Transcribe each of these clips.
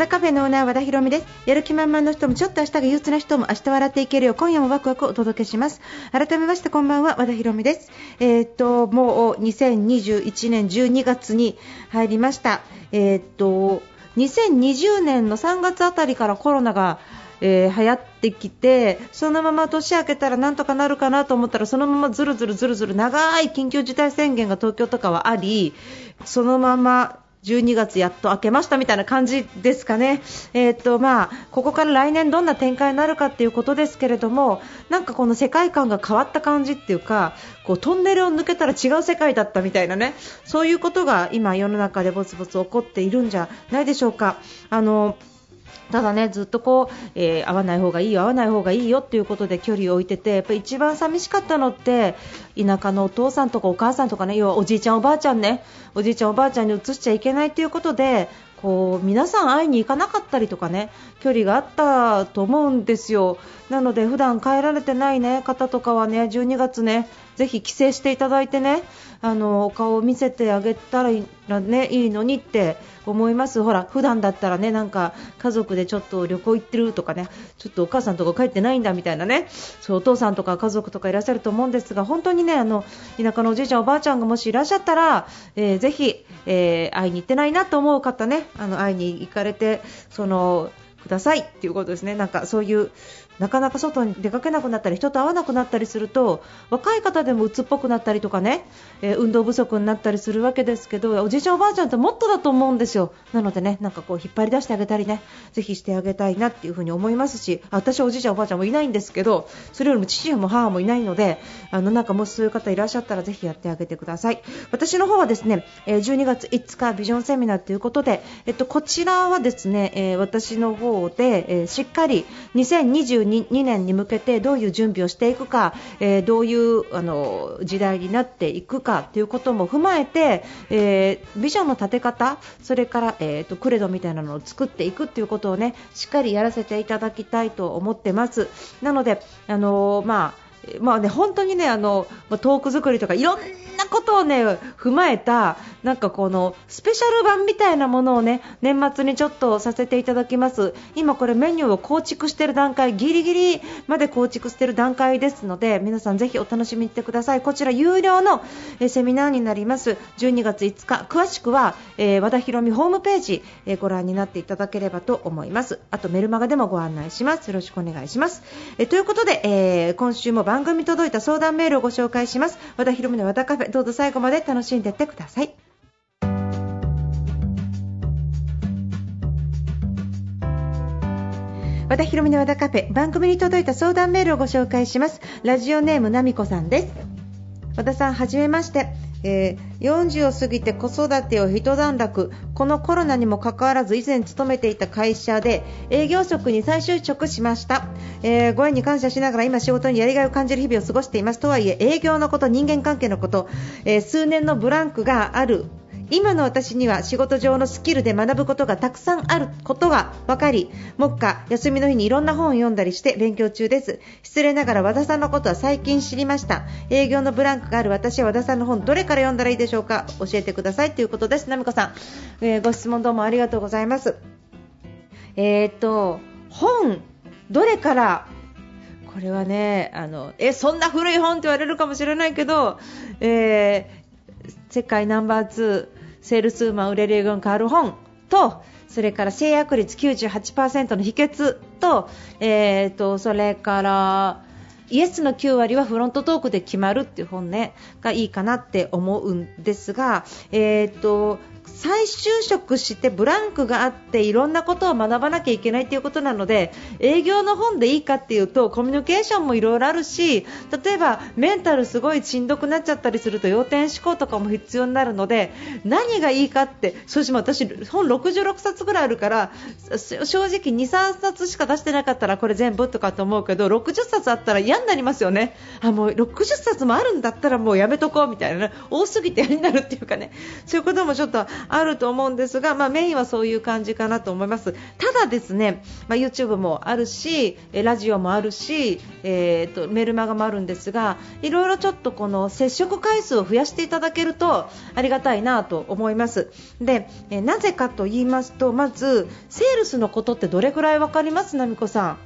田カフェのオーナー和田博美です。やる気満々の人もちょっと明日が憂鬱な人も明日笑っていけるよ。う今夜もワクワクをお届けします。改めましてこんばんは和田博美です。えーっともう2021年12月に入りました。えーっと2020年の3月あたりからコロナがえー流行ってきてそのまま年明けたらなんとかなるかなと思ったらそのままずるずるずるずる長い緊急事態宣言が東京とかはありそのまま12月やっと明けましたみたいな感じですかね、えーとまあ、ここから来年どんな展開になるかっていうことですけれどもなんかこの世界観が変わった感じっていうかこうトンネルを抜けたら違う世界だったみたいなねそういうことが今、世の中でぼつぼつ起こっているんじゃないでしょうか。あのただね、ずっとこう、えー会わない方がいいよ、会わない方がいいよっていうことで距離を置いてて、やっぱり一番寂しかったのって、田舎のお父さんとかお母さんとかね、要はおじいちゃん、おばあちゃんね、おじいちゃん、おばあちゃんに移しちゃいけないということで、こう皆さん会いに行かなかったりとかね距離があったと思うんですよ。なので普段帰られてない、ね、方とかはね12月ねぜひ帰省していただいてねあのお顔を見せてあげたらいい,、ね、いいのにって思います。ほら普段だったらねなんか家族でちょっと旅行行ってるとかねちょっとお母さんとか帰ってないんだみたいなねそうお父さんとか家族とかいらっしゃると思うんですが本当にねあの田舎のおじいちゃんおばあちゃんがもしいらっしゃったら、えーぜひ、えー会いに行ってないなと思う方ねあの会いに行かれてそのくださいっていうことですね、なんかそういうなかなか外に出かけなくなったり人と会わなくなったりすると若い方でも鬱っぽくなったりとかね、えー運動不足になったりするわけですけどおじいちゃん、おばあちゃんってもっとだと思うんですよ、なのでねなんかこう引っ張り出してあげたりねぜひしてあげたいなっていうふに思いますし私はおじいちゃん、おばあちゃんもいないんですけどそれよりも父も母もいないのであのなんかもしそういう方いらっしゃったらぜひやってあげてください。私の方はですね、え12月5日ビジョンセミナーということで、えっと、こちらはですね、え私の方で、えしっかり2022 2, 2年に向けてどういう準備をしていくか、えーどういうあの時代になっていくかということも踏まえて、えービジョンの立て方、それから、えーとクレドみたいなのを作っていくということをねしっかりやらせていただきたいと思ってます。なので、あのまあまあね、本当にねあのまトーク作りとかいろんなことをね踏まえたなんかこのスペシャル版みたいなものをね年末にちょっとさせていただきます。今これメニューを構築している段階ギリギリまで構築している段階ですので皆さんぜひお楽しみにしてください。こちら有料のえセミナーになります。12月5日。詳しくは、えー和田博美ホームページ、えーご覧になっていただければと思います。あとメルマガでもご案内します。よろしくお願いします。えーということで、えー今週も番組届いた相談メールをご紹介します。和田博美の和田カフェ。どうぞ最後まで楽しんでいってください。和田博美の和田カフェ。番組に届いた相談メールをご紹介します。ラジオネームなみこさんです。和田さんはじめまして、えー40を過ぎて子育てを一段落。このコロナにもかかわらず以前勤めていた会社で営業職に再就職しました、えーご縁に感謝しながら今仕事にやりがいを感じる日々を過ごしています。とはいえ営業のこと人間関係のこと、えー数年のブランクがある今の私には仕事上のスキルで学ぶことがたくさんあることが分かり目下休みの日にいろんな本を読んだりして勉強中です。失礼ながら和田さんのことは最近知りました。営業のブランクがある私は和田さんの本どれから読んだらいいでしょうか？教えてくださいということです。なみこさん、えーご質問どうもありがとうございます。えー、と本どれから？これはねあのえそんな古い本って言われるかもしれないけど、えー世界ナンバー2セールスウーマン売れる英語に変わる本とそれから制約率98%の秘訣と,、えー、とそれからイエスの9割はフロントトークで決まるっていう本ねがいいかなって思うんですが、えー、と再就職してブランクがあっていろんなことを学ばなきゃいけないということなので営業の本でいいかっていうとコミュニケーションもいろいろあるし例えばメンタルすごいしんどくなっちゃったりすると要点思考とかも必要になるので何がいいかってそし私本66冊ぐらいあるから正直2、3冊しか出してなかったらこれ全部とかと思うけど60冊あったら嫌になりますよね、あもう60冊もあるんだったらもうやめとこうみたいな、多すぎて嫌になるっていうかね。そういうこともちょっとあると思うんですが、まあ、メインはそういう感じかなと思います。ただですね、まあ、YouTube もあるし、ラジオもあるし、えーと、メルマガもあるんですが、いろいろちょっとこの接触回数を増やしていただけるとありがたいなと思います。で、えなぜかと言いますと、まずセールスのことってどれくらい分かります、奈美子さん。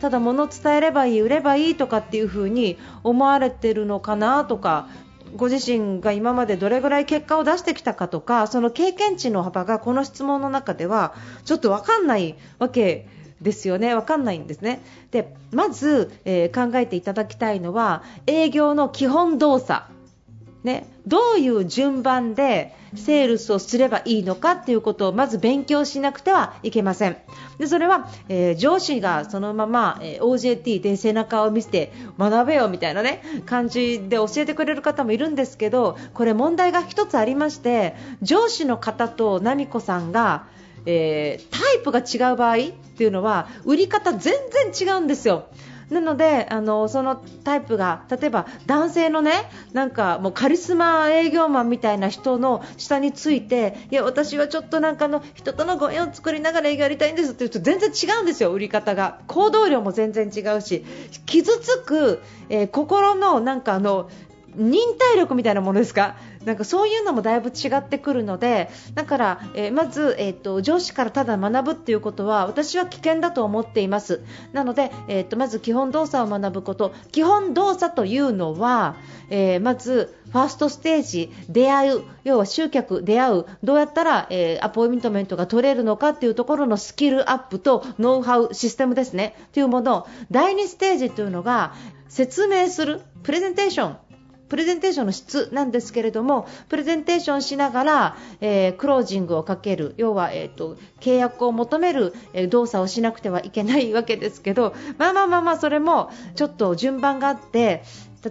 ただ物伝えればいい、売ればいいとかっていう風に思われてるのかなとか、ご自身が今までどれぐらい結果を出してきたかとかその経験値の幅がこの質問の中ではちょっと分かんないわけですよね、分かんないんですね。でまず、えー、考えていただきたいのは営業の基本動作ね、どういう順番でセールスをすればいいのかということをまず勉強しなくてはいけません。でそれは、えー、上司がそのまま、えー、OJT で背中を見せて学べよみたいなね感じで教えてくれる方もいるんですけどこれ問題が1つありまして上司の方と奈美子さんがえー、タイプが違う場合っていうのは売り方全然違うんですよ。なのであのそのタイプが例えば男性のねなんかもうカリスマ営業マンみたいな人の下についていや私はちょっとなんかの人とのご縁を作りながら営業やりたいんですって言うと全然違うんですよ、売り方が。行動量も全然違うし傷つく、えー、心のなんかあの忍耐力みたいなものですか？なんかそういうのもだいぶ違ってくるのでだから、えー、まず、えーと、上司からただ学ぶっていうことは私は危険だと思っています。なので、えーと、まず基本動作を学ぶこと。基本動作というのは、えー、まずファーストステージ出会う要は集客、出会う。どうやったら、えー、アポイントメントが取れるのかっていうところのスキルアップとノウハウシステムですね。というもの。第2ステージというのが説明するプレゼンテーション。プレゼンテーションの質なんですけれどもプレゼンテーションしながら、えー、クロージングをかける要は、えーと、契約を求める、え、動作をしなくてはいけないわけですけどまあまあまあまあそれもちょっと順番があって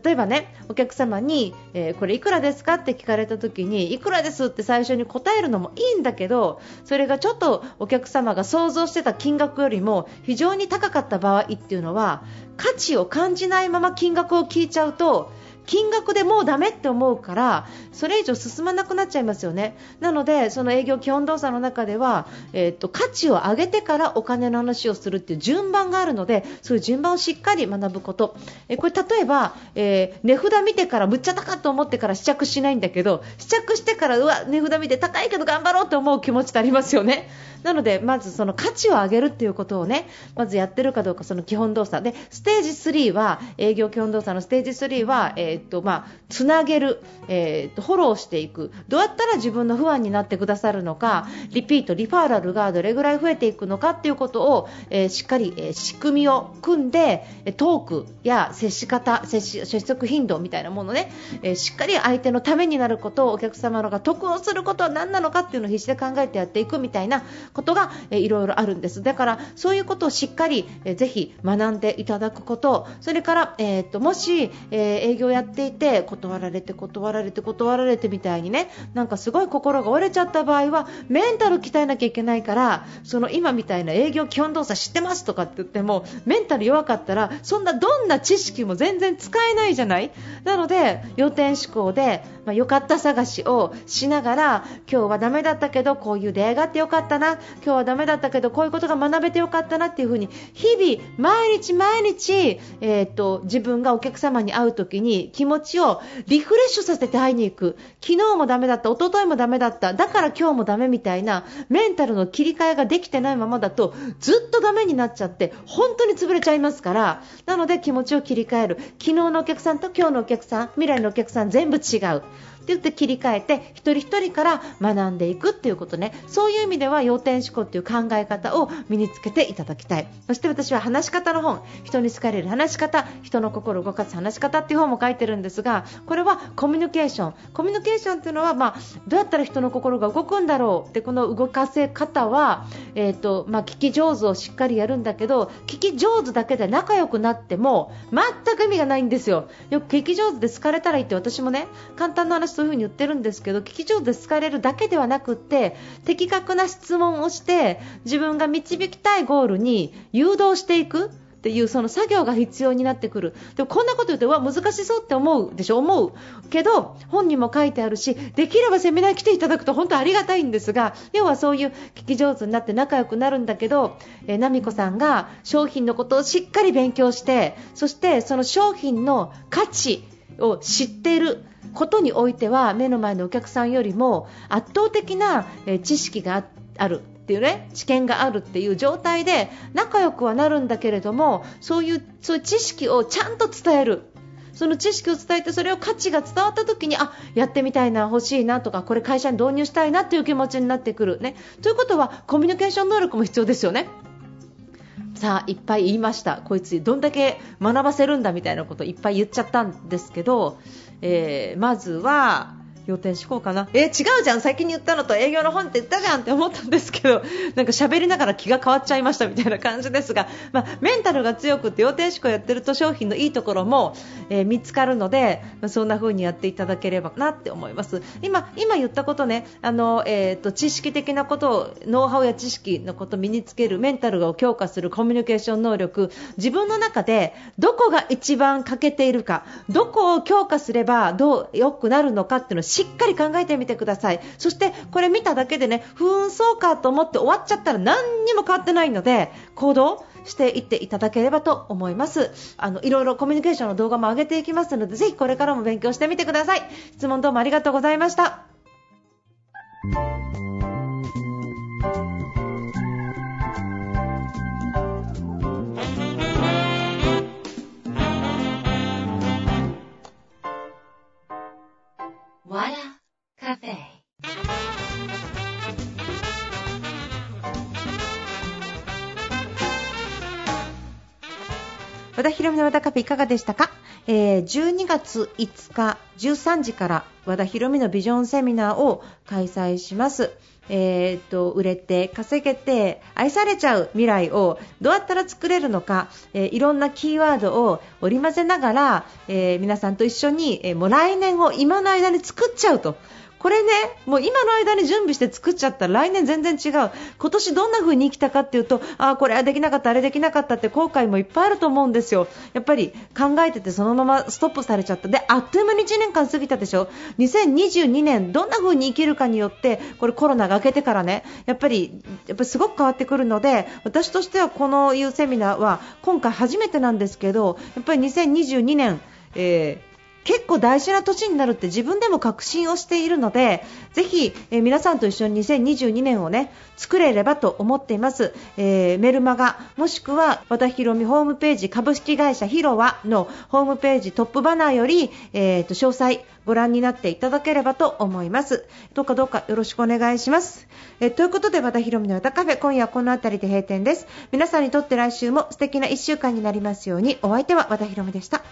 例えばねお客様に、えー、これいくらですかって聞かれた時にいくらですって最初に答えるのもいいんだけどそれがちょっとお客様が想像してた金額よりも非常に高かった場合っていうのは価値を感じないまま金額を聞いちゃうと金額でもうダメって思うからそれ以上進まなくなっちゃいますよね。なのでその営業基本動作の中では、えー、っと価値を上げてからお金の話をするっていう順番があるのでそういう順番をしっかり学ぶこと、えー、これ例えば、えー、値札見てからむっちゃ高いと思ってから試着しないんだけど試着してからうわ値札見て高いけど頑張ろうと思う気持ちってありますよね。なのでまずその価値を上げるっていうことをねまずやってるかどうかその基本動作。でステージ3は営業基本動作のステージ3は、えー、っとまあ、つなげる、えー、っとフォローしていく。どうやったら自分の不安になってくださるのかリピート、リファーラルがどれぐらい増えていくのかっていうことを、えー、しっかり、え仕組みを組んでトークや接し方接し接触頻度みたいなものね、えしっかり相手のためになることをお客様のが得をすることは何なのかっていうのを必死で考えてやっていくみたいなことが、え、いろいろあるんです。だからそういうことをしっかり、え、ぜひ学んでいただくことそれから、えー、っともし、え、営業やっていて断られて断られて断られてみたいにねなんかすごい心が折れちゃった場合はメンタル鍛えなきゃいけないからその今みたいな営業基本動作知ってますとかって言ってもメンタル弱かったらそんなどんな知識も全然使えないじゃない？なので予定思考で、まあ、よかった探しをしながら今日はダメだったけどこういう出会いがあってよかったな今日はダメだったけどこういうことが学べてよかったなっていう風に日々、毎日毎日、えーと、自分がお客様に会う時に気持ちをリフレッシュさせて会いに行く。昨日もダメだった一昨日もダメだっただから今日もダメみたいなメンタルの切り替えができてないままだとずっとダメになっちゃって本当に潰れちゃいますから。なので気持ちを切り替える。昨日のお客さんと今日のお客さん未来のお客さん全部違う。って言って切り替えて一人一人から学んでいくっていうことね。そういう意味では要点思考っていう考え方を身につけていただきたい。そして私は話し方の本。人に好かれる話し方人の心を動かす話し方っていう本も書いてるんですがこれはコミュニケーション。コミュニケーションっていうのは、まあ、どうやったら人の心が動くんだろうってこの動かせ方は、えーとまあ、聞き上手をしっかりやるんだけど聞き上手だけで仲良くなっても全く意味がないんですよ。よく聞き上手で好かれたらいいって私もね簡単な話そういう風に言ってるんですけど聞き上手で好かれるだけではなくって的確な質問をして自分が導きたいゴールに誘導していくっていうその作業が必要になってくる。でもこんなこと言うとうわ難しそうって思うでしょ？思うけど本にも書いてあるしできればセミナー来ていただくと本当ありがたいんですが要はそういう聞き上手になって仲良くなるんだけど、えー、奈美子さんが商品のことをしっかり勉強してそしてその商品の価値を知っている。ことにおいては目の前のお客さんよりも圧倒的な知識があるっていうね知見があるっていう状態で仲良くはなるんだけれどもそういうそういう知識をちゃんと伝える。その知識を伝えてそれを価値が伝わった時にあやってみたいな欲しいなとかこれ会社に導入したいなっていう気持ちになってくる。ね。ということはコミュニケーション能力も必要ですよね。さあいっぱい言いました。こいつどんだけ学ばせるんだみたいなこといっぱい言っちゃったんですけど、えー、まずは要点思考かな。えー、違うじゃん。先に言ったのと営業の本って言ったじゃんって思ったんですけど なんか喋りながら気が変わっちゃいましたみたいな感じですが、まあ、メンタルが強くて要点思考やってると商品のいいところも、えー、見つかるので、まあ、そんな風にやっていただければなって思います。今今言ったことねあの、えーと、知識的なことをノウハウや知識のことを身につけるメンタルを強化するコミュニケーション能力自分の中でどこが一番欠けているかどこを強化すればどう良くなるのかっていうのをしっかり考えてみてください。そしてこれ見ただけでねふーんそうかと思って終わっちゃったら何にも変わってないので行動していっていただければと思います。あのいろいろコミュニケーションの動画も上げていきますのでぜひこれからも勉強してみてください。質問どうもありがとうございました。和田博美の和田カフェいかがでしたか、えー、12月5日13時から和田博美のビジョンセミナーを開催します。えーと、売れて稼げて愛されちゃう未来をどうやったら作れるのか、えー、いろんなキーワードを織り交ぜながら、えー、皆さんと一緒に、え、もう来年を今の間に作っちゃうとこれね、もう今の間に準備して作っちゃったら来年全然違う。今年どんな風に生きたかっていうと、ああ、これはできなかった、あれできなかったって後悔もいっぱいあると思うんですよ。やっぱり考えててそのままストップされちゃった。で、あっという間に1年間過ぎたでしょ。2022年どんな風に生きるかによって、これコロナが明けてからね、やっぱり、やっぱすごく変わってくるので、私としてはこのいうセミナーは今回初めてなんですけど、やっぱり2022年、えー結構大事な年になるって自分でも確信をしているのでぜひ、えー、皆さんと一緒に2022年をね作れればと思っています、えー、メルマガもしくは和田ヒロミホームページ株式会社ヒロワのホームページトップバナーより、えーと、詳細ご覧になっていただければと思います。どうかどうかよろしくお願いします、えー、ということで和田ヒロミの和田カフェ今夜はこの辺りで閉店です。皆さんにとって来週も素敵な1週間になりますように。お相手は和田ヒロミでした。